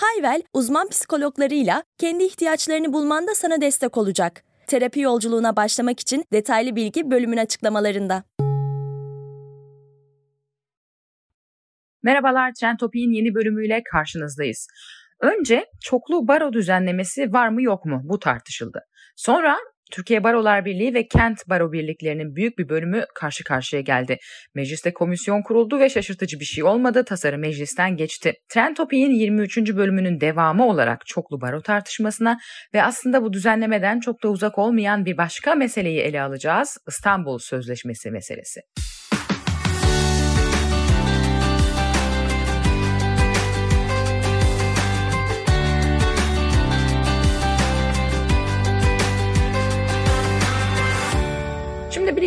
Hayvel, uzman psikologlarıyla kendi ihtiyaçlarını bulmanda sana destek olacak. Terapi yolculuğuna başlamak için detaylı bilgi bölümün açıklamalarında. Merhabalar, Trend Topi'nin yeni bölümüyle karşınızdayız. Önce çoklu baro düzenlemesi var mı yok mu bu tartışıldı. Sonra Türkiye Barolar Birliği ve Kent Baro Birliklerinin büyük bir bölümü karşı karşıya geldi. Mecliste komisyon kuruldu ve şaşırtıcı bir şey olmadı. Tasarı meclisten geçti. Trend Topi'nin 23. bölümünün devamı olarak çoklu baro tartışmasına ve aslında bu düzenlemeden çok da uzak olmayan bir başka meseleyi ele alacağız. İstanbul Sözleşmesi meselesi.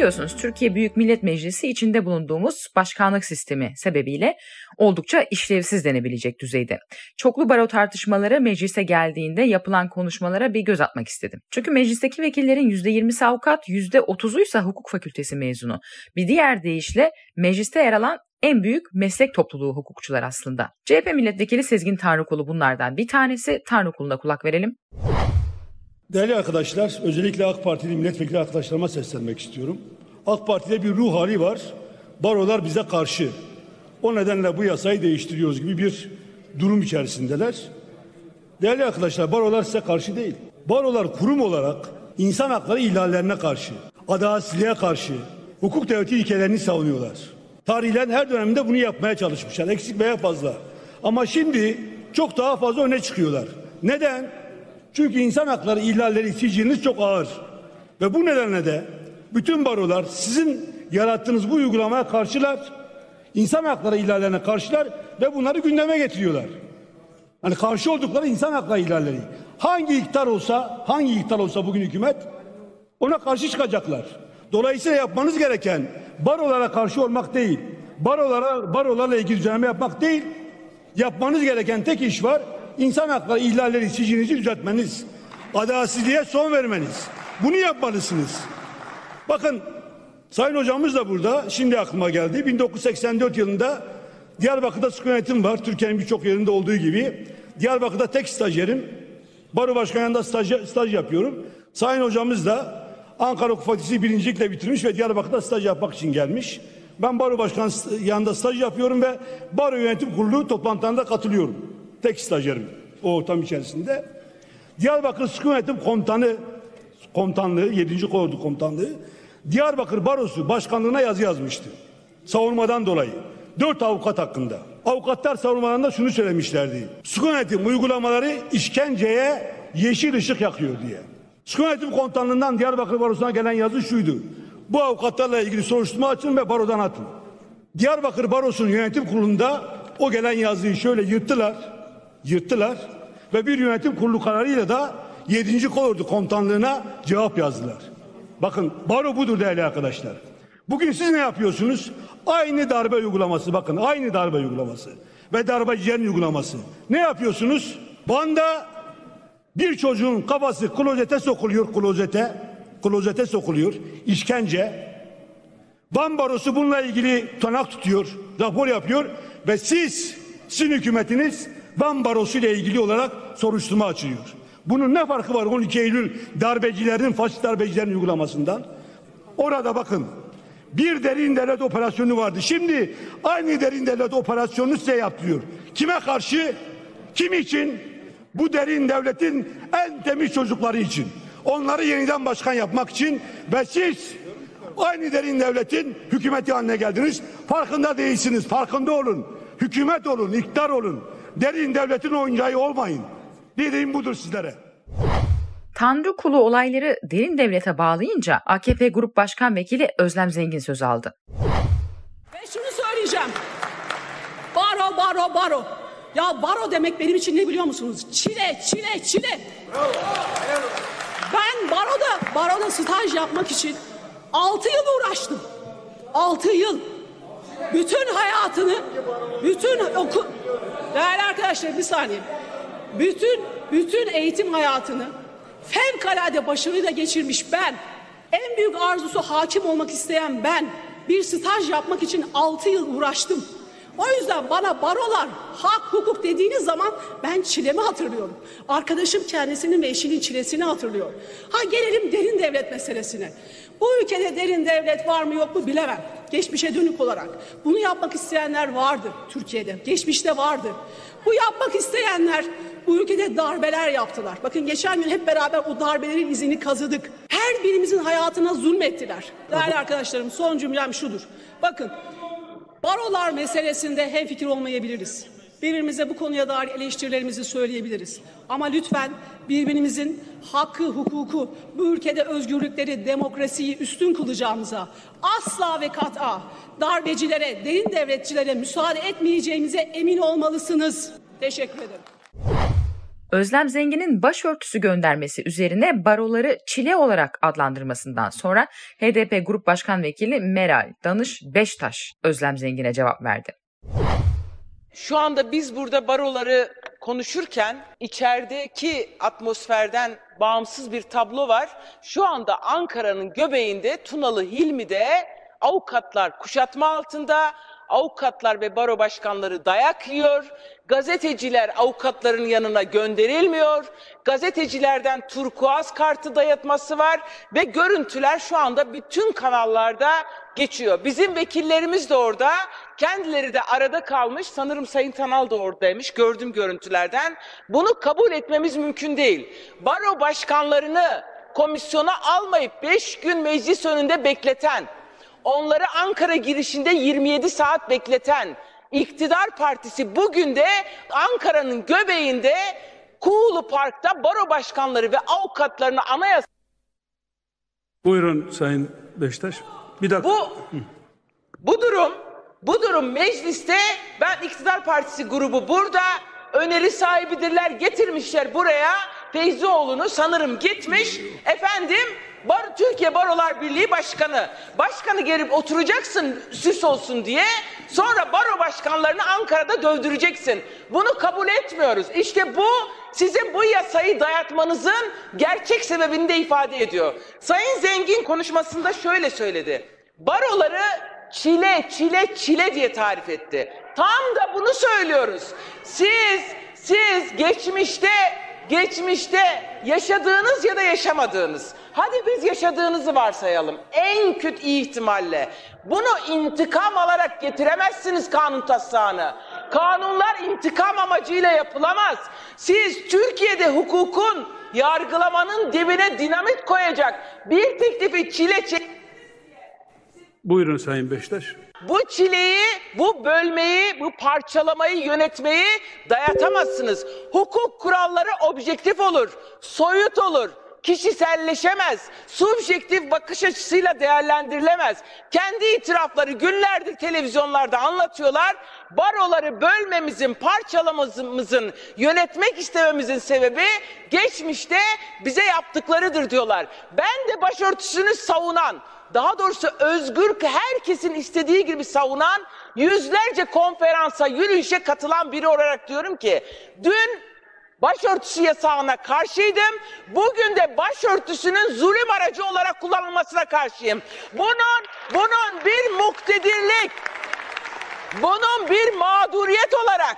Biliyorsunuz Türkiye Büyük Millet Meclisi içinde bulunduğumuz başkanlık sistemi sebebiyle oldukça işlevsiz denebilecek düzeyde. Çoklu baro tartışmaları meclise geldiğinde yapılan konuşmalara bir göz atmak istedim. Çünkü meclisteki vekillerin %20'si avukat, %30'uysa hukuk fakültesi mezunu. Bir diğer deyişle mecliste yer alan en büyük meslek topluluğu hukukçular aslında. CHP milletvekili Sezgin Tanrıkulu bunlardan bir tanesi. Tanrıkulu'na kulak verelim. Değerli arkadaşlar, özellikle AK Partili milletvekili arkadaşlarıma seslenmek istiyorum. AK Parti'de bir ruh hali var. Barolar bize karşı. O nedenle bu yasayı değiştiriyoruz gibi bir durum içerisindeler. Değerli arkadaşlar, barolar size karşı değil. Barolar kurum olarak insan hakları ihlallerine karşı, adaletsizliğe karşı, hukuk devleti ilkelerini savunuyorlar. Tarihlerin her döneminde bunu yapmaya çalışmışlar. Eksik veya fazla. Ama şimdi çok daha fazla öne çıkıyorlar. Neden? Çünkü insan hakları ihlalleri siciliniz çok ağır. Ve bu nedenle de bütün barolar sizin yarattığınız bu uygulamaya karşılar. insan hakları ihlallerine karşılar ve bunları gündeme getiriyorlar. Hani karşı oldukları insan hakları ihlalleri. Hangi iktidar olsa, hangi iktidar olsa bugün hükümet ona karşı çıkacaklar. Dolayısıyla yapmanız gereken barolara karşı olmak değil. Barolara, barolarla ilgili düzenleme yapmak değil. Yapmanız gereken tek iş var insan hakları ihlalleri sicilinizi düzeltmeniz, adaletsizliğe son vermeniz. Bunu yapmalısınız. Bakın Sayın hocamız da burada. Şimdi aklıma geldi. 1984 yılında Diyarbakır'da sıkı yönetim var. Türkiye'nin birçok yerinde olduğu gibi. Diyarbakır'da tek stajyerim. Baro başkanında staj, staj yapıyorum. Sayın hocamız da Ankara Hukuk Fakültesi birincilikle bitirmiş ve Diyarbakır'da staj yapmak için gelmiş. Ben baro başkanı yanında staj yapıyorum ve baro yönetim kurulu toplantılarına katılıyorum. Tek stajyerim o ortam içerisinde. Diyarbakır Sıkı Yönetim Komutanı komutanlığı 7. Kordu Komutanlığı Diyarbakır Barosu başkanlığına yazı yazmıştı. Savunmadan dolayı. Dört avukat hakkında. Avukatlar savunmalarında şunu söylemişlerdi. Sıkı yönetim uygulamaları işkenceye yeşil ışık yakıyor diye. Sıkı yönetim komutanlığından Diyarbakır Barosu'na gelen yazı şuydu. Bu avukatlarla ilgili soruşturma açın ve barodan atın. Diyarbakır Barosu'nun yönetim kurulunda o gelen yazıyı şöyle yırttılar yırttılar ve bir yönetim kurulu kararıyla da 7. Kolordu Komutanlığı'na cevap yazdılar. Bakın baro budur değerli arkadaşlar. Bugün siz ne yapıyorsunuz? Aynı darbe uygulaması bakın aynı darbe uygulaması ve darbecilerin uygulaması. Ne yapıyorsunuz? Van'da bir çocuğun kafası klozete sokuluyor klozete. Klozete sokuluyor. işkence. Van barosu bununla ilgili tutanak tutuyor. Rapor yapıyor ve siz sizin hükümetiniz Van Barosu ile ilgili olarak soruşturma açılıyor. Bunun ne farkı var 12 Eylül darbecilerin, faşist darbecilerin uygulamasından? Orada bakın bir derin devlet operasyonu vardı. Şimdi aynı derin devlet operasyonunu size yaptırıyor. Kime karşı? Kim için? Bu derin devletin en temiz çocukları için. Onları yeniden başkan yapmak için ve siz aynı derin devletin hükümeti haline geldiniz. Farkında değilsiniz. Farkında olun. Hükümet olun, iktidar olun. Derin devletin oyuncağı olmayın. Dediğim budur sizlere. Tanrı kulu olayları derin devlete bağlayınca AKP Grup Başkan Vekili Özlem Zengin söz aldı. Ve şunu söyleyeceğim. Baro, baro, baro. Ya baro demek benim için ne biliyor musunuz? Çile, çile, çile. Bravo. Ben baroda, baroda staj yapmak için 6 yıl uğraştım. 6 yıl. Bütün hayatını, bütün oku... Değerli arkadaşlar bir saniye. Bütün, bütün eğitim hayatını fevkalade başarıyla geçirmiş ben. En büyük arzusu hakim olmak isteyen ben. Bir staj yapmak için 6 yıl uğraştım. O yüzden bana barolar, hak, hukuk dediğiniz zaman ben çilemi hatırlıyorum. Arkadaşım kendisinin ve eşinin çilesini hatırlıyor. Ha gelelim derin devlet meselesine. Bu ülkede derin devlet var mı yok mu bilemem. Geçmişe dönük olarak. Bunu yapmak isteyenler vardı Türkiye'de. Geçmişte vardı. Bu yapmak isteyenler bu ülkede darbeler yaptılar. Bakın geçen gün hep beraber o darbelerin izini kazıdık. Her birimizin hayatına zulmettiler. Değerli arkadaşlarım son cümlem şudur. Bakın Barolar meselesinde hemfikir olmayabiliriz. Birbirimize bu konuya dair eleştirilerimizi söyleyebiliriz. Ama lütfen birbirimizin hakkı, hukuku, bu ülkede özgürlükleri, demokrasiyi üstün kılacağımıza, asla ve kat'a darbecilere, derin devletçilere müsaade etmeyeceğimize emin olmalısınız. Teşekkür ederim. Özlem Zengin'in başörtüsü göndermesi üzerine baroları çile olarak adlandırmasından sonra HDP Grup Başkan Vekili Meral Danış Beştaş Özlem Zengin'e cevap verdi. Şu anda biz burada baroları konuşurken içerideki atmosferden bağımsız bir tablo var. Şu anda Ankara'nın göbeğinde Tunalı Hilmi'de avukatlar kuşatma altında, avukatlar ve baro başkanları dayak yiyor, gazeteciler avukatların yanına gönderilmiyor, gazetecilerden turkuaz kartı dayatması var ve görüntüler şu anda bütün kanallarda geçiyor. Bizim vekillerimiz de orada, kendileri de arada kalmış, sanırım Sayın Tanal da oradaymış, gördüm görüntülerden. Bunu kabul etmemiz mümkün değil. Baro başkanlarını komisyona almayıp 5 gün meclis önünde bekleten, onları Ankara girişinde 27 saat bekleten iktidar partisi bugün de Ankara'nın göbeğinde Kuğulu Park'ta baro başkanları ve avukatlarını anayasa Buyurun Sayın Beştaş. Bir dakika. bu bu durum bu durum mecliste ben iktidar partisi grubu burada öneri sahibidirler getirmişler buraya Feyzioğlu'nu sanırım gitmiş efendim Bar, Türkiye Barolar Birliği Başkanı. Başkanı gelip oturacaksın süs olsun diye. Sonra baro başkanlarını Ankara'da dövdüreceksin. Bunu kabul etmiyoruz. İşte bu sizin bu yasayı dayatmanızın gerçek sebebini de ifade ediyor. Sayın Zengin konuşmasında şöyle söyledi. Baroları çile, çile, çile diye tarif etti. Tam da bunu söylüyoruz. Siz, siz geçmişte, geçmişte yaşadığınız ya da yaşamadığınız Hadi biz yaşadığınızı varsayalım. En kötü ihtimalle. Bunu intikam alarak getiremezsiniz kanun taslağını. Kanunlar intikam amacıyla yapılamaz. Siz Türkiye'de hukukun, yargılamanın dibine dinamit koyacak bir teklifi çile çek Buyurun Sayın Beştaş. bu çileyi, bu bölmeyi, bu parçalamayı yönetmeyi dayatamazsınız. Hukuk kuralları objektif olur, soyut olur kişiselleşemez, subjektif bakış açısıyla değerlendirilemez. Kendi itirafları günlerdir televizyonlarda anlatıyorlar. Baroları bölmemizin, parçalamamızın, yönetmek istememizin sebebi geçmişte bize yaptıklarıdır diyorlar. Ben de başörtüsünü savunan, daha doğrusu özgür herkesin istediği gibi savunan yüzlerce konferansa, yürüyüşe katılan biri olarak diyorum ki dün başörtüsü yasağına karşıydım. Bugün de başörtüsünün zulüm aracı olarak kullanılmasına karşıyım. Bunun bunun bir muktedirlik, bunun bir mağduriyet olarak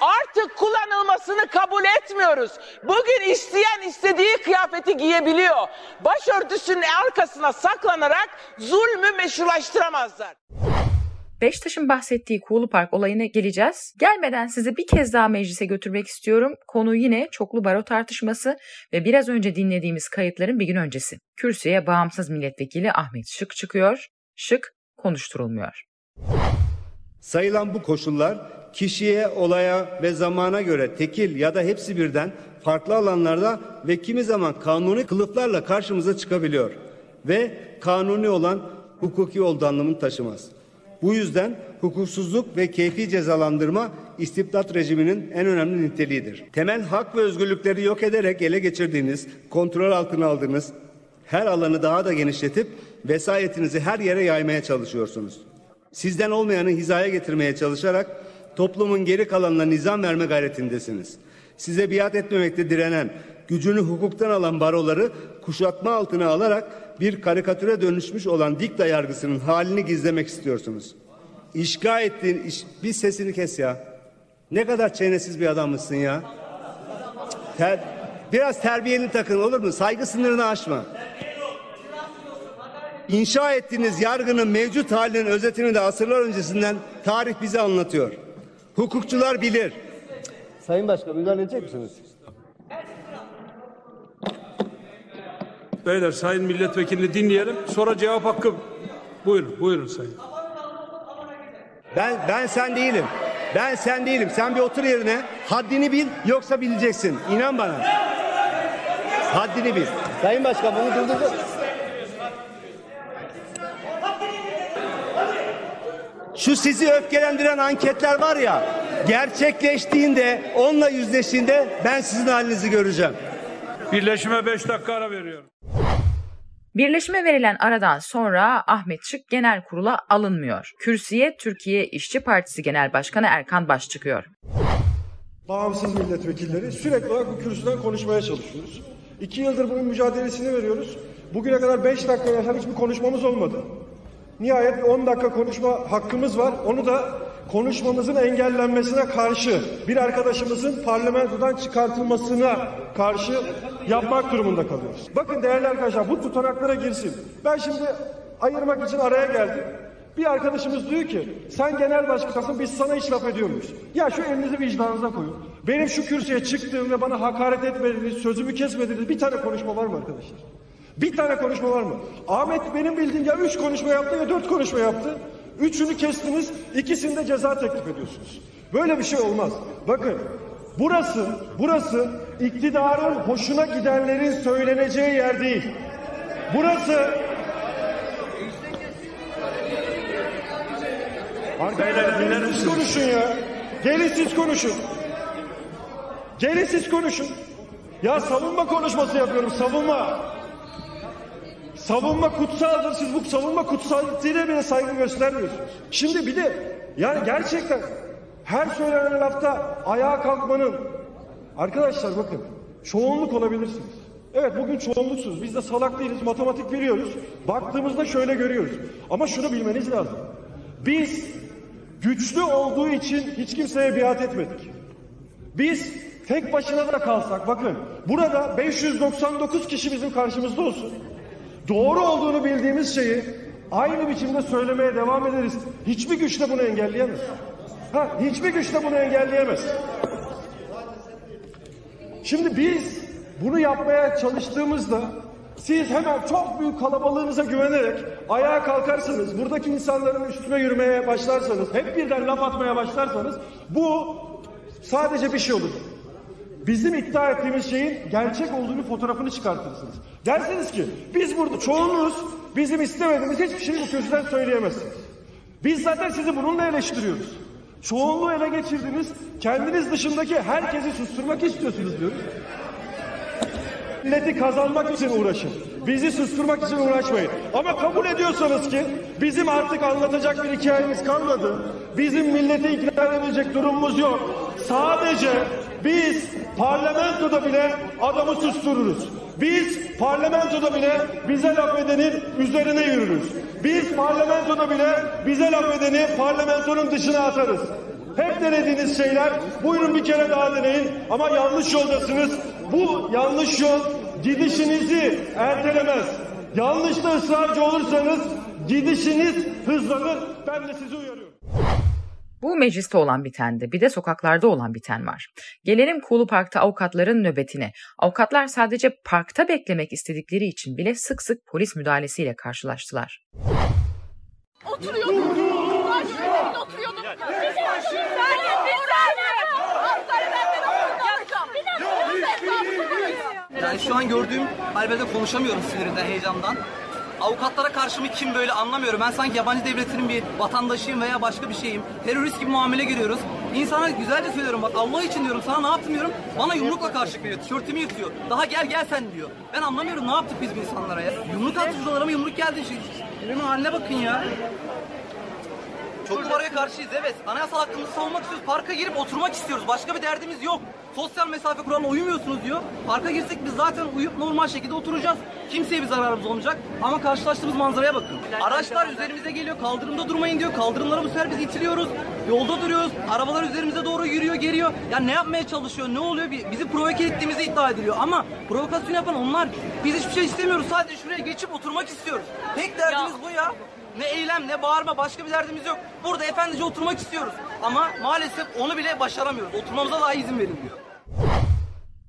artık kullanılmasını kabul etmiyoruz. Bugün isteyen istediği kıyafeti giyebiliyor. Başörtüsünün arkasına saklanarak zulmü meşrulaştıramazlar. Beştaş'ın bahsettiği Kuğulu Park olayına geleceğiz. Gelmeden sizi bir kez daha meclise götürmek istiyorum. Konu yine çoklu baro tartışması ve biraz önce dinlediğimiz kayıtların bir gün öncesi. Kürsüye bağımsız milletvekili Ahmet Şık çıkıyor. Şık konuşturulmuyor. Sayılan bu koşullar kişiye, olaya ve zamana göre tekil ya da hepsi birden farklı alanlarda ve kimi zaman kanuni kılıflarla karşımıza çıkabiliyor ve kanuni olan hukuki olduğu anlamını taşımaz. Bu yüzden hukuksuzluk ve keyfi cezalandırma istibdat rejiminin en önemli niteliğidir. Temel hak ve özgürlükleri yok ederek ele geçirdiğiniz, kontrol altına aldığınız her alanı daha da genişletip vesayetinizi her yere yaymaya çalışıyorsunuz. Sizden olmayanı hizaya getirmeye çalışarak toplumun geri kalanına nizam verme gayretindesiniz. Size biat etmemekte direnen, gücünü hukuktan alan baroları kuşatma altına alarak bir karikatüre dönüşmüş olan dikta yargısının halini gizlemek istiyorsunuz. İşga ettiğin iş, bir sesini kes ya. Ne kadar çenesiz bir adammışsın ya. Ter, biraz terbiyeni takın olur mu? Saygı sınırını aşma. İnşa ettiğiniz yargının mevcut halinin özetini de asırlar öncesinden tarih bize anlatıyor. Hukukçular bilir. Sayın Başkan müdahale edecek misiniz? Beyler sayın milletvekilini dinleyelim. Sonra cevap hakkı. Buyurun, buyurun sayın. Ben ben sen değilim. Ben sen değilim. Sen bir otur yerine. Haddini bil yoksa bileceksin. İnan bana. Haddini bil. Sayın Başkan bunu durdurdu. Şu sizi öfkelendiren anketler var ya. Gerçekleştiğinde, onunla yüzleştiğinde ben sizin halinizi göreceğim. Birleşime 5 dakika ara veriyorum. Birleşime verilen aradan sonra Ahmet Şık genel kurula alınmıyor. Kürsüye Türkiye İşçi Partisi Genel Başkanı Erkan Baş çıkıyor. bağımsız milletvekilleri sürekli olarak bu kürsüden konuşmaya çalışıyoruz. İki yıldır bunun mücadelesini veriyoruz. Bugüne kadar beş dakika yaşayan hiçbir konuşmamız olmadı. Nihayet 10 dakika konuşma hakkımız var. Onu da konuşmamızın engellenmesine karşı bir arkadaşımızın parlamentodan çıkartılmasına karşı yapmak durumunda kalıyoruz. Bakın değerli arkadaşlar bu tutanaklara girsin. Ben şimdi ayırmak için araya geldim. Bir arkadaşımız diyor ki sen genel başkansın biz sana hiç laf ediyor? Ya şu elinizi vicdanınıza koyun. Benim şu kürsüye çıktığım ve bana hakaret etmediğiniz, sözümü kesmediğiniz bir tane konuşma var mı arkadaşlar? Bir tane konuşma var mı? Ahmet benim bildiğim ya üç konuşma yaptı ya dört konuşma yaptı. Üçünü kestiniz, ikisinde ceza teklif ediyorsunuz. Böyle bir şey olmaz. Bakın burası, burası iktidarın hoşuna gidenlerin söyleneceği yer değil. Burası Arkadaşlar gelin siz konuşun ya. Gelin siz konuşun. Gelin siz konuşun. Ya savunma konuşması yapıyorum savunma. Savunma kutsaldır. Siz bu savunma kutsalıyla bile saygı göstermiyorsunuz. Şimdi bir de yani gerçekten her söylenen lafta ayağa kalkmanın arkadaşlar bakın çoğunluk olabilirsiniz. Evet bugün çoğunluksunuz. Biz de salak değiliz. Matematik biliyoruz. Baktığımızda şöyle görüyoruz. Ama şunu bilmeniz lazım. Biz güçlü olduğu için hiç kimseye biat etmedik. Biz tek başına da kalsak bakın burada 599 kişi bizim karşımızda olsun. Doğru olduğunu bildiğimiz şeyi aynı biçimde söylemeye devam ederiz. Hiçbir güç de bunu engelleyemez. Ha, hiçbir güç de bunu engelleyemez. Şimdi biz bunu yapmaya çalıştığımızda siz hemen çok büyük kalabalığınıza güvenerek ayağa kalkarsınız. Buradaki insanların üstüne yürümeye başlarsanız, hep birden laf atmaya başlarsanız bu sadece bir şey olur. Bizim iddia ettiğimiz şeyin gerçek olduğunu fotoğrafını çıkartırsınız. Dersiniz ki biz burada çoğunluğuz bizim istemediğimiz hiçbir şeyi bu kürsüden söyleyemezsiniz. Biz zaten sizi bununla eleştiriyoruz. Çoğunluğu ele geçirdiniz, kendiniz dışındaki herkesi susturmak istiyorsunuz diyoruz. Milleti kazanmak için uğraşın. Bizi susturmak için uğraşmayın. Ama kabul ediyorsanız ki bizim artık anlatacak bir hikayemiz kalmadı. Bizim milleti ikna edebilecek durumumuz yok. Sadece biz parlamentoda bile adamı sustururuz. Biz parlamentoda bile bize laf edenin üzerine yürürüz. Biz parlamentoda bile bize laf edeni parlamentonun dışına atarız. Hep denediğiniz şeyler buyurun bir kere daha deneyin ama yanlış yoldasınız. Bu yanlış yol gidişinizi ertelemez. Yanlışta ısrarcı olursanız gidişiniz hızlanır. Ben de sizi uyarıyorum. Bu mecliste olan bitende bir de sokaklarda olan biten var. Gelelim Kuğulu Park'ta avukatların nöbetine. Avukatlar sadece parkta beklemek istedikleri için bile sık sık polis müdahalesiyle karşılaştılar. Oturuyordum. Karşıda oturuyordum. Bizim başım. Ben bir saniye. Hastane benden okuyacağım. Bir dakika. Yani şu an gördüğüm halbede konuşamıyorum sinirinden, heyecandan. avukatlara karşı mı kim böyle anlamıyorum. Ben sanki yabancı devletinin bir vatandaşıyım veya başka bir şeyim. Terörist gibi muamele görüyoruz. İnsana güzelce söylüyorum bak Allah için diyorum sana ne yaptım diyorum. Bana yumrukla karşılık veriyor. Tişörtümü yırtıyor. Daha gel gel sen diyor. Ben anlamıyorum ne yaptık biz bu insanlara ya. Yumruk attı şuralara mı yumruk geldi. Şunun haline bakın ya. Çok paraya karşıyız evet. Anayasal hakkımızı savunmak istiyoruz. Parka girip oturmak istiyoruz. Başka bir derdimiz yok. Sosyal mesafe kuralına uymuyorsunuz diyor. Parka girsek biz zaten uyup normal şekilde oturacağız. Kimseye bir zararımız olmayacak. Ama karşılaştığımız manzaraya bakın. Araçlar üzerimize geliyor. Kaldırımda durmayın diyor. Kaldırımlara bu sefer biz itiliyoruz. Yolda duruyoruz. Arabalar üzerimize doğru yürüyor, geliyor. Ya ne yapmaya çalışıyor? Ne oluyor? Bizi provoke ettiğimizi iddia ediliyor. Ama provokasyon yapan onlar. Biz hiçbir şey istemiyoruz. Sadece şuraya geçip oturmak istiyoruz. Tek derdimiz bu ya. Ne eylem ne bağırma başka bir derdimiz yok. Burada efendice oturmak istiyoruz. Ama maalesef onu bile başaramıyoruz. Oturmamıza daha izin verilmiyor.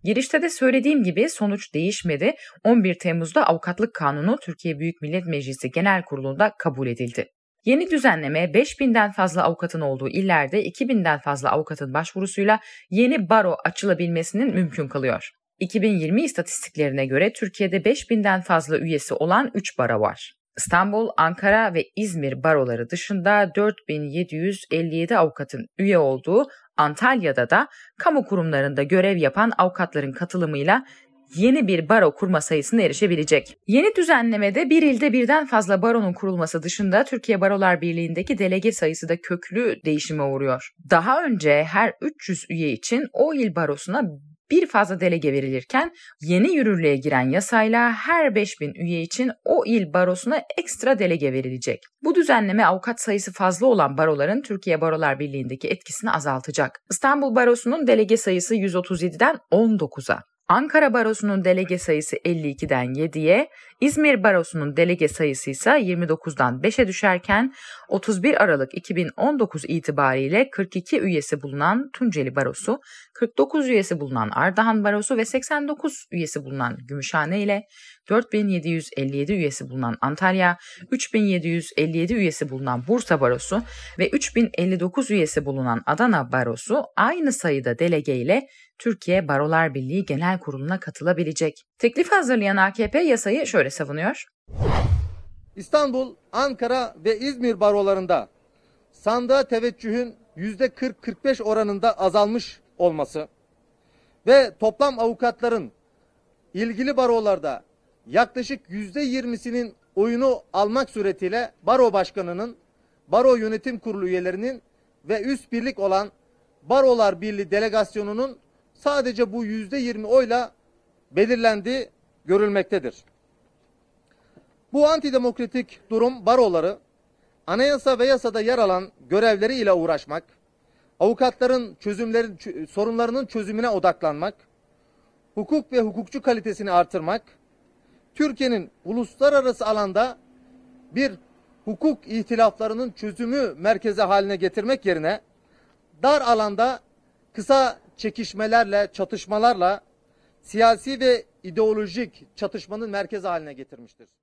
Girişte de söylediğim gibi sonuç değişmedi. 11 Temmuz'da Avukatlık Kanunu Türkiye Büyük Millet Meclisi Genel Kurulu'nda kabul edildi. Yeni düzenleme 5000'den fazla avukatın olduğu illerde 2000'den fazla avukatın başvurusuyla yeni baro açılabilmesinin mümkün kılıyor. 2020 istatistiklerine göre Türkiye'de 5000'den fazla üyesi olan 3 baro var. İstanbul, Ankara ve İzmir baroları dışında 4757 avukatın üye olduğu Antalya'da da kamu kurumlarında görev yapan avukatların katılımıyla yeni bir baro kurma sayısına erişebilecek. Yeni düzenlemede bir ilde birden fazla baronun kurulması dışında Türkiye Barolar Birliği'ndeki delege sayısı da köklü değişime uğruyor. Daha önce her 300 üye için o il barosuna bir fazla delege verilirken yeni yürürlüğe giren yasayla her 5000 üye için o il barosuna ekstra delege verilecek. Bu düzenleme avukat sayısı fazla olan baroların Türkiye Barolar Birliği'ndeki etkisini azaltacak. İstanbul Barosu'nun delege sayısı 137'den 19'a, Ankara Barosu'nun delege sayısı 52'den 7'ye, İzmir Barosu'nun delege sayısı ise 29'dan 5'e düşerken 31 Aralık 2019 itibariyle 42 üyesi bulunan Tunceli Barosu, 49 üyesi bulunan Ardahan Barosu ve 89 üyesi bulunan Gümüşhane ile 4757 üyesi bulunan Antalya, 3757 üyesi bulunan Bursa Barosu ve 3059 üyesi bulunan Adana Barosu aynı sayıda delege ile Türkiye Barolar Birliği Genel Kurulu'na katılabilecek. Teklif hazırlayan AKP yasayı şöyle savunuyor. İstanbul, Ankara ve İzmir barolarında sandığa teveccühün %40-45 oranında azalmış olması ve toplam avukatların ilgili barolarda yaklaşık %20'sinin oyunu almak suretiyle baro başkanının, baro yönetim kurulu üyelerinin ve üst birlik olan Barolar Birliği delegasyonunun sadece bu %20 oyla belirlendiği görülmektedir. Bu antidemokratik durum baroları anayasa ve yasada yer alan görevleri ile uğraşmak, avukatların çözümleri, sorunlarının çözümüne odaklanmak, hukuk ve hukukçu kalitesini artırmak, Türkiye'nin uluslararası alanda bir hukuk ihtilaflarının çözümü merkezi haline getirmek yerine dar alanda kısa çekişmelerle, çatışmalarla siyasi ve ideolojik çatışmanın merkezi haline getirmiştir.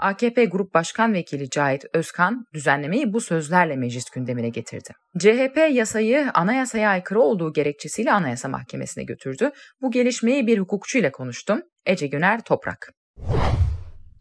AKP Grup Başkan Vekili Cahit Özkan düzenlemeyi bu sözlerle meclis gündemine getirdi. CHP yasayı anayasaya aykırı olduğu gerekçesiyle Anayasa Mahkemesi'ne götürdü. Bu gelişmeyi bir hukukçuyla konuştum. Ece Güner Toprak.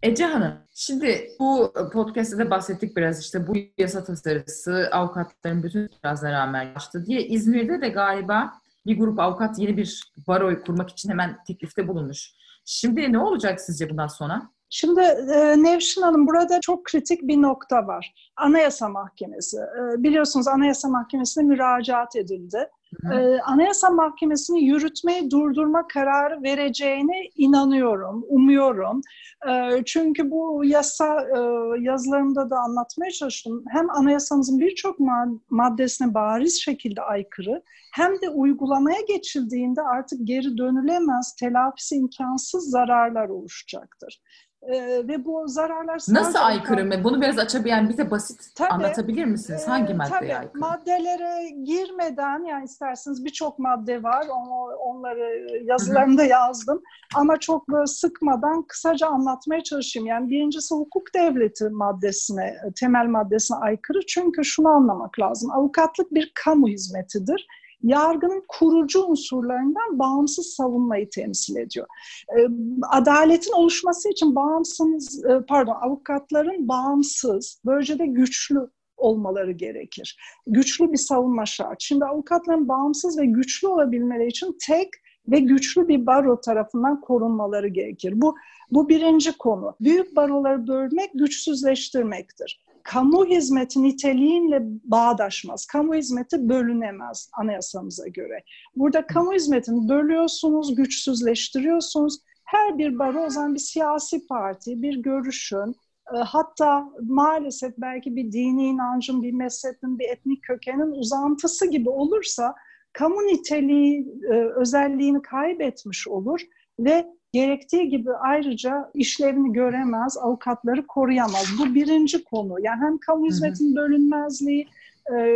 Ece Hanım, şimdi bu podcast'te de bahsettik biraz işte bu yasa tasarısı avukatların bütün itirazlara rağmen açtı diye. İzmir'de de galiba bir grup avukat yeni bir baro kurmak için hemen teklifte bulunmuş. Şimdi ne olacak sizce bundan sonra? Şimdi e, Nevşin Hanım burada çok kritik bir nokta var. Anayasa Mahkemesi. E, biliyorsunuz Anayasa Mahkemesi'ne müracaat edildi. E, Anayasa Mahkemesi'ni yürütmeyi durdurma kararı vereceğine inanıyorum, umuyorum. E, çünkü bu yasa e, yazılarımda da anlatmaya çalıştım. Hem anayasamızın birçok maddesine bariz şekilde aykırı hem de uygulamaya geçildiğinde artık geri dönülemez, telafisi imkansız zararlar oluşacaktır. Ee, ve bu zararlar nasıl aykırı mı? Bunu biraz açabilen bize basit tabii, anlatabilir misiniz? Hangi maddeye tabii, aykırı? Maddelere girmeden yani isterseniz birçok madde var. Onu, onları yazılarımda yazdım. Ama çok böyle sıkmadan kısaca anlatmaya çalışayım. Yani birincisi hukuk devleti maddesine, temel maddesine aykırı. Çünkü şunu anlamak lazım. Avukatlık bir kamu hizmetidir yargının kurucu unsurlarından bağımsız savunmayı temsil ediyor. E, adaletin oluşması için bağımsız, e, pardon avukatların bağımsız, böylece de güçlü olmaları gerekir. Güçlü bir savunma şart. Şimdi avukatların bağımsız ve güçlü olabilmeleri için tek ve güçlü bir baro tarafından korunmaları gerekir. Bu bu birinci konu. Büyük baroları bölmek güçsüzleştirmektir. Kamu hizmeti niteliğinle bağdaşmaz. Kamu hizmeti bölünemez anayasamıza göre. Burada kamu hizmetini bölüyorsunuz, güçsüzleştiriyorsunuz. Her bir baro o zaman bir siyasi parti, bir görüşün, e, hatta maalesef belki bir dini inancın, bir mezhebin, bir etnik kökenin uzantısı gibi olursa kamu niteliği, e, özelliğini kaybetmiş olur ve gerektiği gibi ayrıca işlevini göremez, avukatları koruyamaz. Bu birinci konu. Yani hem kamu hizmetinin bölünmezliği,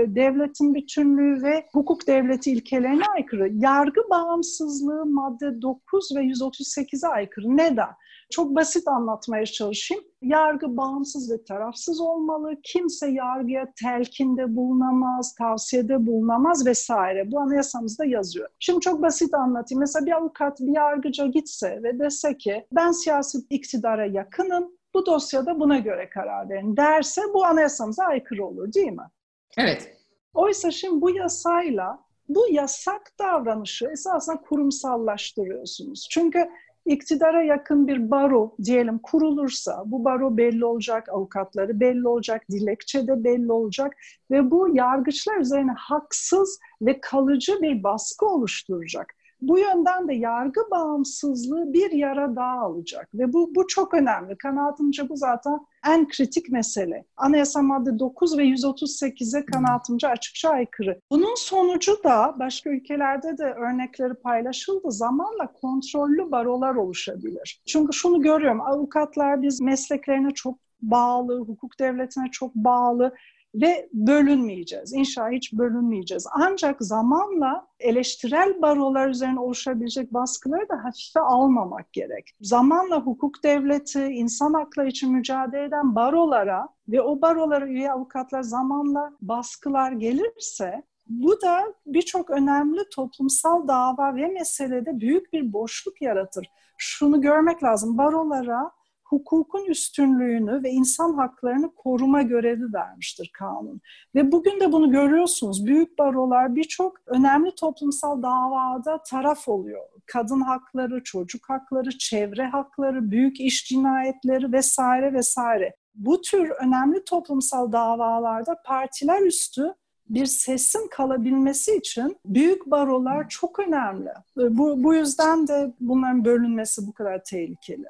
devletin bütünlüğü ve hukuk devleti ilkelerine aykırı. Yargı bağımsızlığı madde 9 ve 138'e aykırı. Neden? Çok basit anlatmaya çalışayım. Yargı bağımsız ve tarafsız olmalı. Kimse yargıya telkinde bulunamaz, tavsiyede bulunamaz vesaire. Bu anayasamızda yazıyor. Şimdi çok basit anlatayım. Mesela bir avukat bir yargıca gitse ve dese ki ben siyasi iktidara yakınım, bu dosyada buna göre karar verin derse bu anayasamıza aykırı olur değil mi? Evet. Oysa şimdi bu yasayla bu yasak davranışı esasında kurumsallaştırıyorsunuz. Çünkü iktidara yakın bir baro diyelim kurulursa bu baro belli olacak, avukatları belli olacak, dilekçe de belli olacak ve bu yargıçlar üzerine haksız ve kalıcı bir baskı oluşturacak. Bu yönden de yargı bağımsızlığı bir yara daha alacak ve bu, bu çok önemli. Kanaatimce bu zaten en kritik mesele. Anayasa madde 9 ve 138'e kanaatimce açıkça aykırı. Bunun sonucu da başka ülkelerde de örnekleri paylaşıldı. Zamanla kontrollü barolar oluşabilir. Çünkü şunu görüyorum, avukatlar biz mesleklerine çok bağlı, hukuk devletine çok bağlı ve bölünmeyeceğiz. İnşallah hiç bölünmeyeceğiz. Ancak zamanla eleştirel barolar üzerine oluşabilecek baskıları da hafife almamak gerek. Zamanla hukuk devleti, insan hakları için mücadele eden barolara ve o barolara üye avukatlar zamanla baskılar gelirse bu da birçok önemli toplumsal dava ve meselede büyük bir boşluk yaratır. Şunu görmek lazım. Barolara hukukun üstünlüğünü ve insan haklarını koruma görevi vermiştir kanun. Ve bugün de bunu görüyorsunuz. Büyük barolar birçok önemli toplumsal davada taraf oluyor. Kadın hakları, çocuk hakları, çevre hakları, büyük iş cinayetleri vesaire vesaire. Bu tür önemli toplumsal davalarda partiler üstü bir sesin kalabilmesi için büyük barolar çok önemli. Bu, bu yüzden de bunların bölünmesi bu kadar tehlikeli.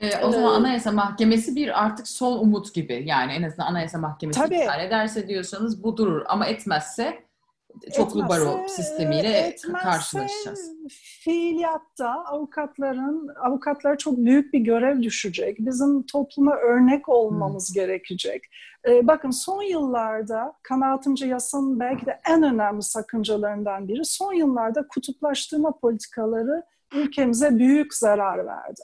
E, o zaman Anayasa Mahkemesi bir artık son umut gibi. Yani en azından Anayasa Mahkemesi Tabii. iptal ederse diyorsanız bu durur. Ama etmezse çoklu etmezse, baro sistemiyle etmezse, karşılaşacağız. Fiiliyatta avukatların avukatlara çok büyük bir görev düşecek. Bizim topluma örnek olmamız hmm. gerekecek. Ee, bakın son yıllarda kanaatimce yasanın belki de en önemli sakıncalarından biri son yıllarda kutuplaştırma politikaları ülkemize büyük zarar verdi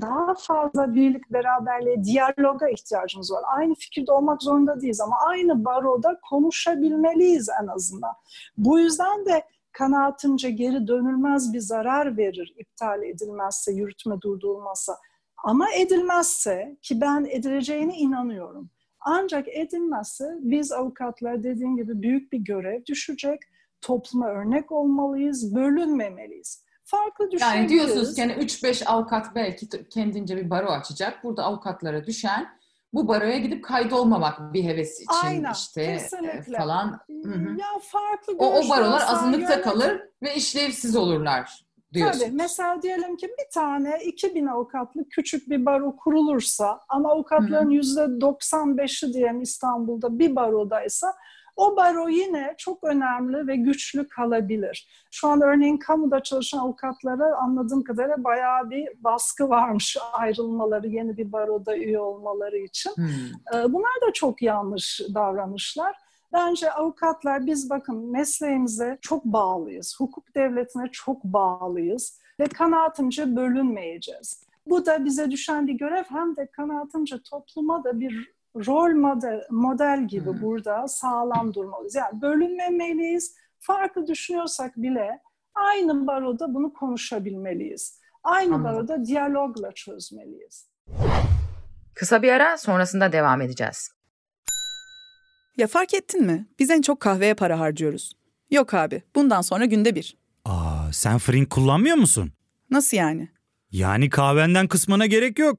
daha fazla birlik, beraberliğe, diyaloga ihtiyacımız var. Aynı fikirde olmak zorunda değiliz ama aynı baroda konuşabilmeliyiz en azından. Bu yüzden de kanaatimce geri dönülmez bir zarar verir iptal edilmezse, yürütme durdurulmazsa. Ama edilmezse ki ben edileceğine inanıyorum. Ancak edilmezse biz avukatlar dediğim gibi büyük bir görev düşecek. Topluma örnek olmalıyız, bölünmemeliyiz farklı düşünebiliriz. Yani diyorsunuz ki yani 3-5 avukat belki kendince bir baro açacak. Burada avukatlara düşen bu baroya gidip kaydolmamak bir heves için Aynen, işte e, kesinlikle. falan. Hı-hı. Ya farklı o, o barolar azınlıkta yönetim. kalır ve işlevsiz olurlar diyorsun. Tabii. Mesela diyelim ki bir tane 2000 avukatlı küçük bir baro kurulursa ama avukatların yüzde 95'i diyelim İstanbul'da bir barodaysa o baro yine çok önemli ve güçlü kalabilir. Şu an örneğin kamuda çalışan avukatlara anladığım kadarıyla bayağı bir baskı varmış ayrılmaları, yeni bir baroda üye olmaları için. Hmm. Ee, bunlar da çok yanlış davranışlar. Bence avukatlar biz bakın mesleğimize çok bağlıyız. Hukuk devletine çok bağlıyız ve kanaatimce bölünmeyeceğiz. Bu da bize düşen bir görev hem de kanaatimce topluma da bir rol model, model gibi hmm. burada sağlam durmalıyız. Yani bölünmemeliyiz, farklı düşünüyorsak bile aynı baroda bunu konuşabilmeliyiz. Aynı Anladım. baroda diyalogla çözmeliyiz. Kısa bir ara sonrasında devam edeceğiz. Ya fark ettin mi? Biz en çok kahveye para harcıyoruz. Yok abi, bundan sonra günde bir. Aa, sen Frink kullanmıyor musun? Nasıl yani? Yani kahvenden kısmına gerek yok.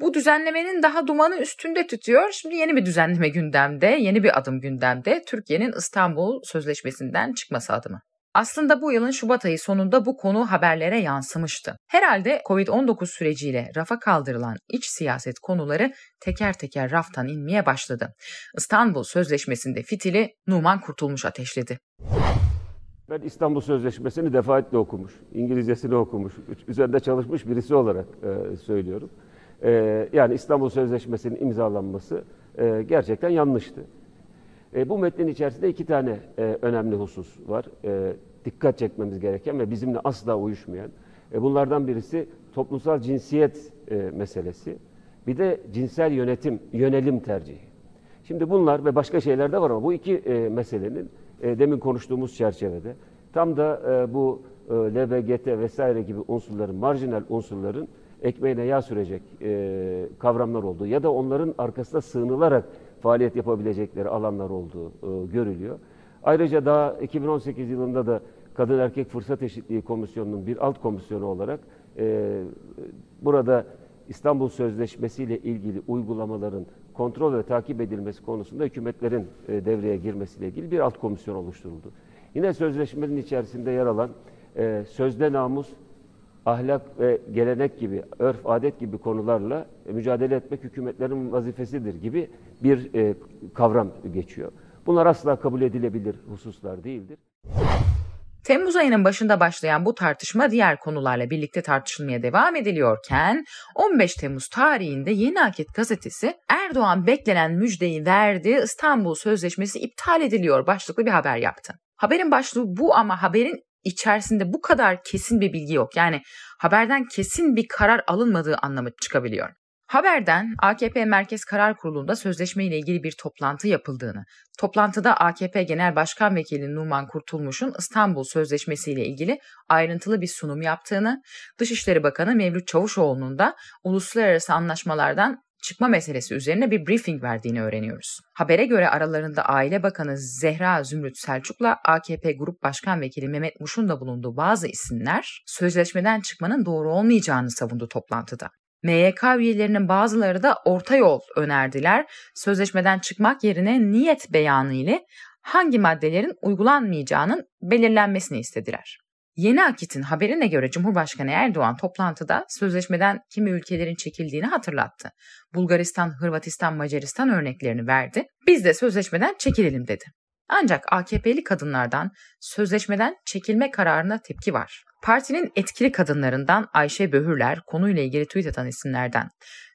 Bu düzenlemenin daha dumanı üstünde tutuyor. Şimdi yeni bir düzenleme gündemde, yeni bir adım gündemde. Türkiye'nin İstanbul Sözleşmesi'nden çıkması adımı. Aslında bu yılın Şubat ayı sonunda bu konu haberlere yansımıştı. Herhalde Covid-19 süreciyle rafa kaldırılan iç siyaset konuları teker teker raftan inmeye başladı. İstanbul Sözleşmesi'nde fitili Numan Kurtulmuş ateşledi. Ben İstanbul Sözleşmesi'ni defaatle okumuş, İngilizcesini okumuş, üzerinde çalışmış birisi olarak e, söylüyorum. E, yani İstanbul Sözleşmesi'nin imzalanması e, gerçekten yanlıştı. E, bu metnin içerisinde iki tane e, önemli husus var. E, dikkat çekmemiz gereken ve bizimle asla uyuşmayan. E, bunlardan birisi toplumsal cinsiyet e, meselesi. Bir de cinsel yönetim, yönelim tercihi. Şimdi bunlar ve başka şeyler de var ama bu iki e, meselenin e, demin konuştuğumuz çerçevede tam da e, bu e, LBGT vesaire gibi unsurların, marjinal unsurların ekmeğine yağ sürecek e, kavramlar olduğu ya da onların arkasına sığınılarak faaliyet yapabilecekleri alanlar olduğu e, görülüyor. Ayrıca daha 2018 yılında da Kadın Erkek Fırsat Eşitliği Komisyonu'nun bir alt komisyonu olarak e, burada İstanbul Sözleşmesi ile ilgili uygulamaların kontrol ve takip edilmesi konusunda hükümetlerin e, devreye girmesiyle ilgili bir alt komisyon oluşturuldu. Yine sözleşmenin içerisinde yer alan e, sözde namus, ahlak ve gelenek gibi, örf, adet gibi konularla mücadele etmek hükümetlerin vazifesidir gibi bir e, kavram geçiyor. Bunlar asla kabul edilebilir hususlar değildir. Temmuz ayının başında başlayan bu tartışma diğer konularla birlikte tartışılmaya devam ediliyorken 15 Temmuz tarihinde Yeni Akit gazetesi Erdoğan beklenen müjdeyi verdi İstanbul Sözleşmesi iptal ediliyor başlıklı bir haber yaptı. Haberin başlığı bu ama haberin içerisinde bu kadar kesin bir bilgi yok. Yani haberden kesin bir karar alınmadığı anlamı çıkabiliyor. Haberden AKP Merkez Karar Kurulu'nda sözleşme ile ilgili bir toplantı yapıldığını, toplantıda AKP Genel Başkan Vekili Numan Kurtulmuş'un İstanbul Sözleşmesi ile ilgili ayrıntılı bir sunum yaptığını, Dışişleri Bakanı Mevlüt Çavuşoğlu'nun da uluslararası anlaşmalardan çıkma meselesi üzerine bir briefing verdiğini öğreniyoruz. Habere göre aralarında Aile Bakanı Zehra Zümrüt Selçuk'la AKP Grup Başkan Vekili Mehmet Muş'un da bulunduğu bazı isimler sözleşmeden çıkmanın doğru olmayacağını savundu toplantıda. MYK üyelerinin bazıları da orta yol önerdiler. Sözleşmeden çıkmak yerine niyet beyanı ile hangi maddelerin uygulanmayacağının belirlenmesini istediler. Yeni Akit'in haberine göre Cumhurbaşkanı Erdoğan toplantıda sözleşmeden kimi ülkelerin çekildiğini hatırlattı. Bulgaristan, Hırvatistan, Macaristan örneklerini verdi. Biz de sözleşmeden çekilelim dedi. Ancak AKP'li kadınlardan sözleşmeden çekilme kararına tepki var. Partinin etkili kadınlarından Ayşe Böhürler konuyla ilgili tweet atan isimlerden.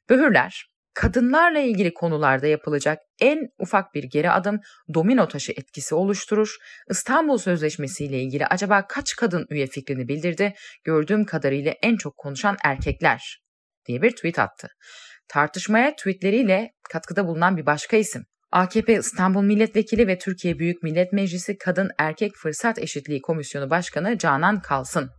Böhürler, kadınlarla ilgili konularda yapılacak en ufak bir geri adım domino taşı etkisi oluşturur. İstanbul Sözleşmesi ile ilgili acaba kaç kadın üye fikrini bildirdi? Gördüğüm kadarıyla en çok konuşan erkekler diye bir tweet attı. Tartışmaya tweetleriyle katkıda bulunan bir başka isim. AKP İstanbul Milletvekili ve Türkiye Büyük Millet Meclisi Kadın Erkek Fırsat Eşitliği Komisyonu Başkanı Canan Kalsın.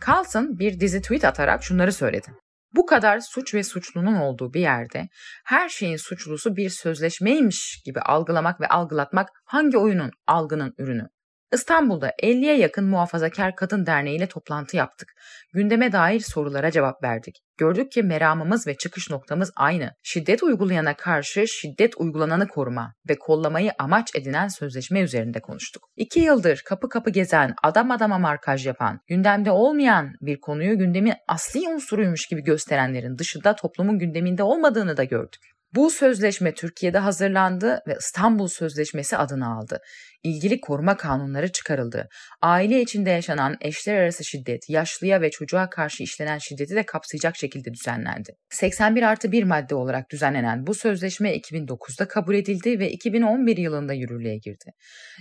Kalsın bir dizi tweet atarak şunları söyledi. Bu kadar suç ve suçlunun olduğu bir yerde her şeyin suçlusu bir sözleşmeymiş gibi algılamak ve algılatmak hangi oyunun, algının ürünü? İstanbul'da 50'ye yakın muhafazakar kadın derneğiyle toplantı yaptık. Gündeme dair sorulara cevap verdik. Gördük ki meramımız ve çıkış noktamız aynı. Şiddet uygulayana karşı şiddet uygulananı koruma ve kollamayı amaç edinen sözleşme üzerinde konuştuk. İki yıldır kapı kapı gezen, adam adama markaj yapan, gündemde olmayan bir konuyu gündemin asli unsuruymuş gibi gösterenlerin dışında toplumun gündeminde olmadığını da gördük. Bu sözleşme Türkiye'de hazırlandı ve İstanbul Sözleşmesi adını aldı. İlgili koruma kanunları çıkarıldı. Aile içinde yaşanan eşler arası şiddet, yaşlıya ve çocuğa karşı işlenen şiddeti de kapsayacak şekilde düzenlendi. 81 artı 1 madde olarak düzenlenen bu sözleşme 2009'da kabul edildi ve 2011 yılında yürürlüğe girdi.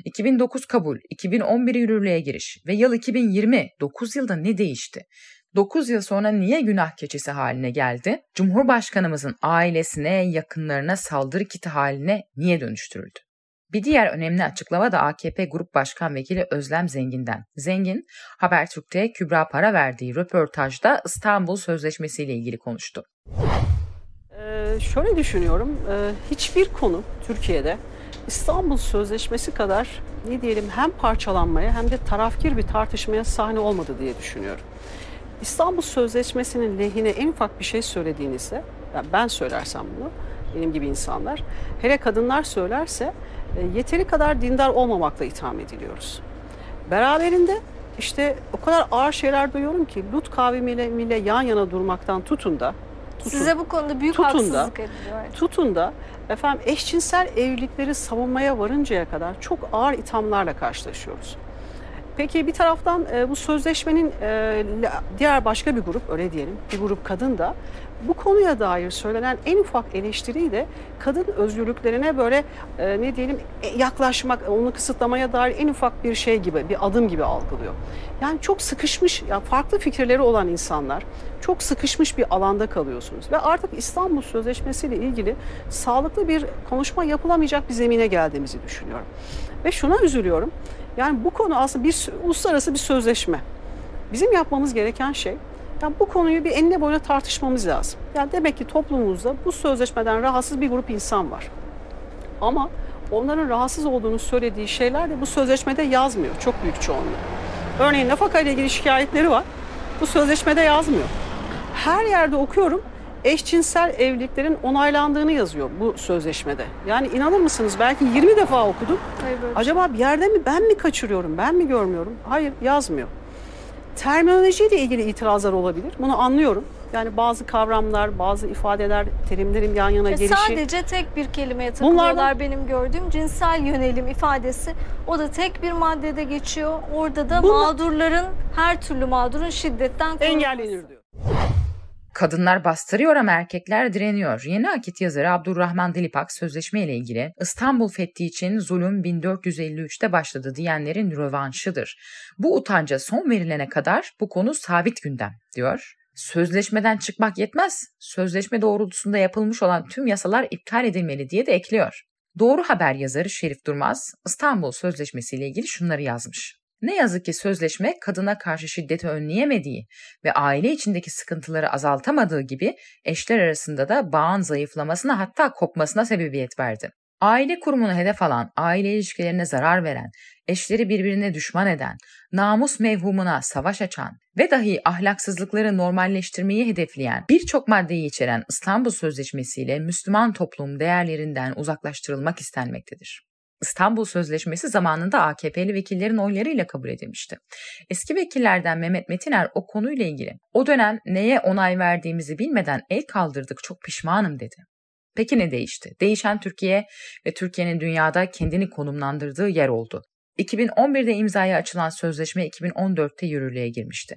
2009 kabul, 2011 yürürlüğe giriş ve yıl 2020, 9 yılda ne değişti? 9 yıl sonra niye günah keçisi haline geldi? Cumhurbaşkanımızın ailesine, yakınlarına saldırı kiti haline niye dönüştürüldü? Bir diğer önemli açıklama da AKP Grup Başkan Vekili Özlem Zengin'den. Zengin, Habertürk'te Kübra Para verdiği röportajda İstanbul Sözleşmesi ile ilgili konuştu. Ee, şöyle düşünüyorum, ee, hiçbir konu Türkiye'de İstanbul Sözleşmesi kadar ne diyelim hem parçalanmaya hem de tarafkir bir tartışmaya sahne olmadı diye düşünüyorum. İstanbul Sözleşmesi'nin lehine en ufak bir şey söylediğinizde, yani ben söylersem bunu, benim gibi insanlar, hele kadınlar söylerse e, yeteri kadar dindar olmamakla itham ediliyoruz. Beraberinde işte o kadar ağır şeyler duyuyorum ki Lut kavmiyle yan yana durmaktan tutun da tutun, Size bu konuda büyük tutun haksızlık da, ediliyor. Tutun da efendim eşcinsel evlilikleri savunmaya varıncaya kadar çok ağır ithamlarla karşılaşıyoruz. Peki bir taraftan e, bu sözleşmenin e, diğer başka bir grup öyle diyelim bir grup kadın da bu konuya dair söylenen en ufak eleştiriyi de kadın özgürlüklerine böyle e, ne diyelim e, yaklaşmak, onu kısıtlamaya dair en ufak bir şey gibi, bir adım gibi algılıyor. Yani çok sıkışmış, yani farklı fikirleri olan insanlar çok sıkışmış bir alanda kalıyorsunuz. Ve artık İstanbul Sözleşmesi ile ilgili sağlıklı bir konuşma yapılamayacak bir zemine geldiğimizi düşünüyorum. Ve şuna üzülüyorum. Yani bu konu aslında bir uluslararası bir sözleşme. Bizim yapmamız gereken şey yani bu konuyu bir enine boyuna tartışmamız lazım. Yani demek ki toplumumuzda bu sözleşmeden rahatsız bir grup insan var. Ama onların rahatsız olduğunu söylediği şeyler de bu sözleşmede yazmıyor. Çok büyük çoğunluğu. Örneğin nafaka ile ilgili şikayetleri var. Bu sözleşmede yazmıyor. Her yerde okuyorum eşcinsel evliliklerin onaylandığını yazıyor bu sözleşmede. Yani inanır mısınız belki 20 defa okudum. Hayır, Acaba bir yerde mi ben mi kaçırıyorum, ben mi görmüyorum? Hayır yazmıyor. Terminolojiyle ilgili itirazlar olabilir. Bunu anlıyorum. Yani bazı kavramlar, bazı ifadeler, terimlerin yan yana e gelişi. Sadece tek bir kelimeye takılıyorlar Bunlardan... benim gördüğüm cinsel yönelim ifadesi. O da tek bir maddede geçiyor. Orada da Bunlar... mağdurların, her türlü mağdurun şiddetten korunması. Engellenir diyor. Kadınlar bastırıyor ama erkekler direniyor. Yeni Akit yazarı Abdurrahman Dilipak sözleşme ile ilgili İstanbul Fethi için zulüm 1453'te başladı diyenlerin rövanşıdır. Bu utanca son verilene kadar bu konu sabit gündem diyor. Sözleşmeden çıkmak yetmez. Sözleşme doğrultusunda yapılmış olan tüm yasalar iptal edilmeli diye de ekliyor. Doğru Haber yazarı Şerif Durmaz İstanbul Sözleşmesi ile ilgili şunları yazmış. Ne yazık ki sözleşme kadına karşı şiddeti önleyemediği ve aile içindeki sıkıntıları azaltamadığı gibi eşler arasında da bağın zayıflamasına hatta kopmasına sebebiyet verdi. Aile kurumunu hedef alan, aile ilişkilerine zarar veren, eşleri birbirine düşman eden, namus mevhumuna savaş açan ve dahi ahlaksızlıkları normalleştirmeyi hedefleyen birçok maddeyi içeren İstanbul Sözleşmesi ile Müslüman toplum değerlerinden uzaklaştırılmak istenmektedir. İstanbul Sözleşmesi zamanında AKP'li vekillerin oylarıyla kabul edilmişti. Eski vekillerden Mehmet Metiner o konuyla ilgili o dönem neye onay verdiğimizi bilmeden el kaldırdık çok pişmanım dedi. Peki ne değişti? Değişen Türkiye ve Türkiye'nin dünyada kendini konumlandırdığı yer oldu. 2011'de imzaya açılan sözleşme 2014'te yürürlüğe girmişti.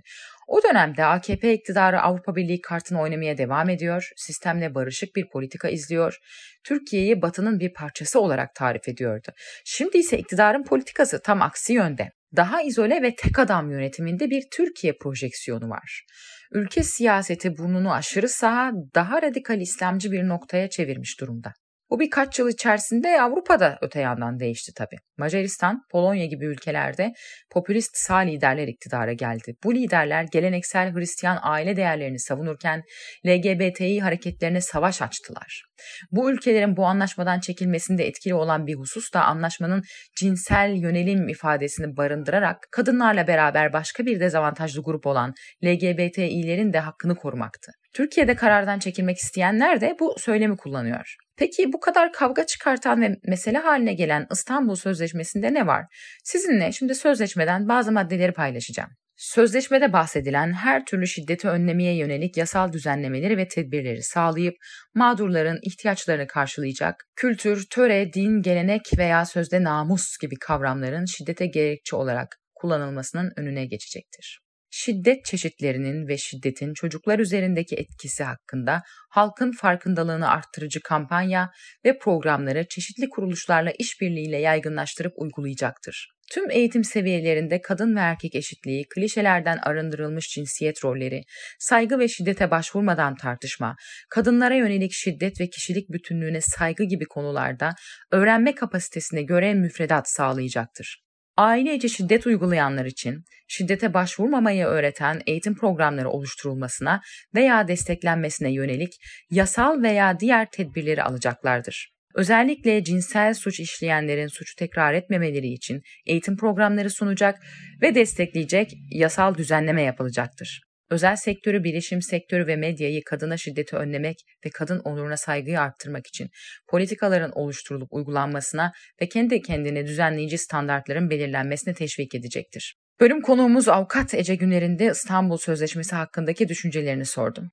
O dönemde AKP iktidarı Avrupa Birliği kartını oynamaya devam ediyor, sistemle barışık bir politika izliyor, Türkiye'yi Batı'nın bir parçası olarak tarif ediyordu. Şimdi ise iktidarın politikası tam aksi yönde. Daha izole ve tek adam yönetiminde bir Türkiye projeksiyonu var. Ülke siyaseti burnunu aşırı sağa, daha radikal İslamcı bir noktaya çevirmiş durumda. Bu birkaç yıl içerisinde Avrupa'da öte yandan değişti tabii. Macaristan, Polonya gibi ülkelerde popülist sağ liderler iktidara geldi. Bu liderler geleneksel Hristiyan aile değerlerini savunurken LGBTİ hareketlerine savaş açtılar. Bu ülkelerin bu anlaşmadan çekilmesinde etkili olan bir husus da anlaşmanın cinsel yönelim ifadesini barındırarak kadınlarla beraber başka bir dezavantajlı grup olan LGBTİ'lerin de hakkını korumaktı. Türkiye'de karardan çekilmek isteyenler de bu söylemi kullanıyor. Peki bu kadar kavga çıkartan ve mesele haline gelen İstanbul Sözleşmesi'nde ne var? Sizinle şimdi sözleşmeden bazı maddeleri paylaşacağım. Sözleşmede bahsedilen her türlü şiddeti önlemeye yönelik yasal düzenlemeleri ve tedbirleri sağlayıp mağdurların ihtiyaçlarını karşılayacak, kültür, töre, din, gelenek veya sözde namus gibi kavramların şiddete gerekçe olarak kullanılmasının önüne geçecektir şiddet çeşitlerinin ve şiddetin çocuklar üzerindeki etkisi hakkında halkın farkındalığını arttırıcı kampanya ve programları çeşitli kuruluşlarla işbirliğiyle yaygınlaştırıp uygulayacaktır. Tüm eğitim seviyelerinde kadın ve erkek eşitliği, klişelerden arındırılmış cinsiyet rolleri, saygı ve şiddete başvurmadan tartışma, kadınlara yönelik şiddet ve kişilik bütünlüğüne saygı gibi konularda öğrenme kapasitesine göre müfredat sağlayacaktır. Aile içi şiddet uygulayanlar için şiddete başvurmamayı öğreten eğitim programları oluşturulmasına veya desteklenmesine yönelik yasal veya diğer tedbirleri alacaklardır. Özellikle cinsel suç işleyenlerin suçu tekrar etmemeleri için eğitim programları sunacak ve destekleyecek yasal düzenleme yapılacaktır. Özel sektörü, bilişim sektörü ve medyayı kadına şiddeti önlemek ve kadın onuruna saygıyı arttırmak için politikaların oluşturulup uygulanmasına ve kendi kendine düzenleyici standartların belirlenmesine teşvik edecektir. Bölüm konuğumuz avukat Ece Güner'in İstanbul Sözleşmesi hakkındaki düşüncelerini sordum.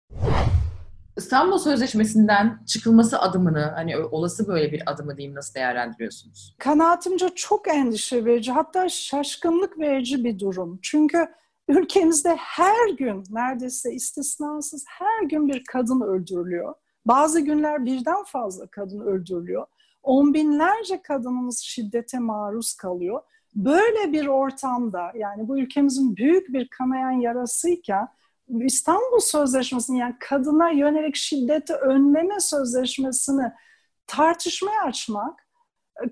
İstanbul Sözleşmesi'nden çıkılması adımını, hani olası böyle bir adımı diyeyim nasıl değerlendiriyorsunuz? Kanaatimce çok endişe verici, hatta şaşkınlık verici bir durum. Çünkü ülkemizde her gün neredeyse istisnasız her gün bir kadın öldürülüyor. Bazı günler birden fazla kadın öldürülüyor. On binlerce kadınımız şiddete maruz kalıyor. Böyle bir ortamda yani bu ülkemizin büyük bir kanayan yarasıyken İstanbul Sözleşmesi'nin yani kadına yönelik şiddeti önleme sözleşmesini tartışmaya açmak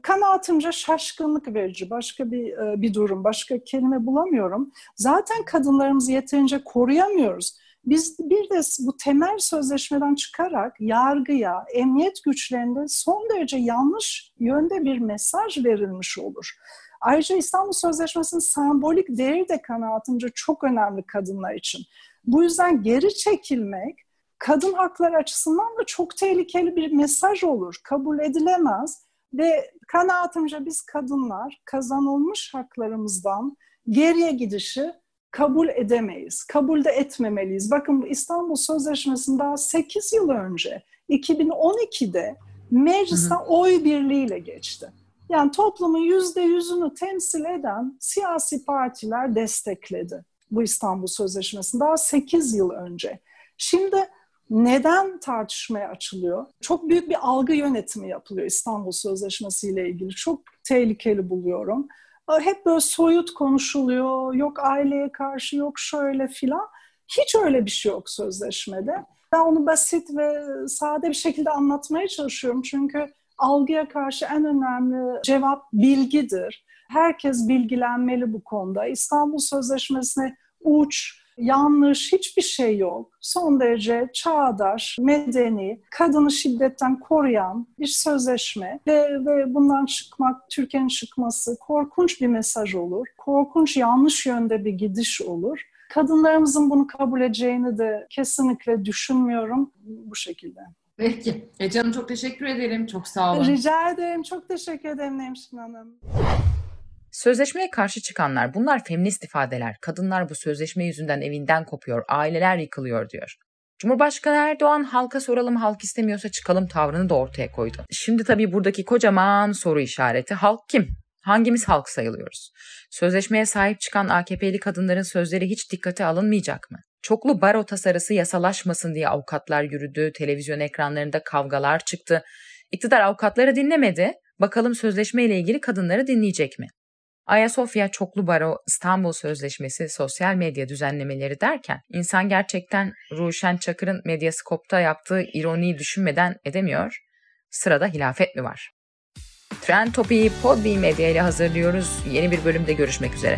kanaatimce şaşkınlık verici. Başka bir e, bir durum, başka kelime bulamıyorum. Zaten kadınlarımızı yeterince koruyamıyoruz. Biz bir de bu temel sözleşmeden çıkarak yargıya, emniyet güçlerinde son derece yanlış yönde bir mesaj verilmiş olur. Ayrıca İstanbul Sözleşmesi'nin sembolik değeri de kanaatimce çok önemli kadınlar için. Bu yüzden geri çekilmek kadın hakları açısından da çok tehlikeli bir mesaj olur. Kabul edilemez ve kanaatimce biz kadınlar kazanılmış haklarımızdan geriye gidişi kabul edemeyiz. Kabul de etmemeliyiz. Bakın bu İstanbul Sözleşmesi'nin daha 8 yıl önce 2012'de meclisten oy birliğiyle geçti. Yani toplumun yüzde yüzünü temsil eden siyasi partiler destekledi bu İstanbul Sözleşmesi'ni daha 8 yıl önce. Şimdi neden tartışmaya açılıyor? Çok büyük bir algı yönetimi yapılıyor İstanbul Sözleşmesi ile ilgili. Çok tehlikeli buluyorum. Hep böyle soyut konuşuluyor. Yok aileye karşı, yok şöyle filan. Hiç öyle bir şey yok sözleşmede. Ben onu basit ve sade bir şekilde anlatmaya çalışıyorum. Çünkü algıya karşı en önemli cevap bilgidir. Herkes bilgilenmeli bu konuda. İstanbul Sözleşmesi'ne uç, yanlış hiçbir şey yok. Son derece çağdaş, medeni, kadını şiddetten koruyan bir sözleşme ve, ve bundan çıkmak, Türkiye'nin çıkması korkunç bir mesaj olur. Korkunç yanlış yönde bir gidiş olur. Kadınlarımızın bunu kabul edeceğini de kesinlikle düşünmüyorum bu şekilde. Peki. Ece Hanım çok teşekkür ederim. Çok sağ olun. Rica ederim. Çok teşekkür ederim Nemşin Hanım. Sözleşmeye karşı çıkanlar bunlar feminist ifadeler. Kadınlar bu sözleşme yüzünden evinden kopuyor, aileler yıkılıyor diyor. Cumhurbaşkanı Erdoğan halka soralım halk istemiyorsa çıkalım tavrını da ortaya koydu. Şimdi tabii buradaki kocaman soru işareti halk kim? Hangimiz halk sayılıyoruz? Sözleşmeye sahip çıkan AKP'li kadınların sözleri hiç dikkate alınmayacak mı? Çoklu baro tasarısı yasalaşmasın diye avukatlar yürüdü, televizyon ekranlarında kavgalar çıktı. İktidar avukatları dinlemedi, bakalım sözleşme ile ilgili kadınları dinleyecek mi? Ayasofya Çoklu Baro İstanbul Sözleşmesi sosyal medya düzenlemeleri derken insan gerçekten Ruşen Çakır'ın Medyaskop'ta yaptığı ironiyi düşünmeden edemiyor. Sırada hilafet mi var? Trend Topi'yi Podbean Medya ile hazırlıyoruz. Yeni bir bölümde görüşmek üzere.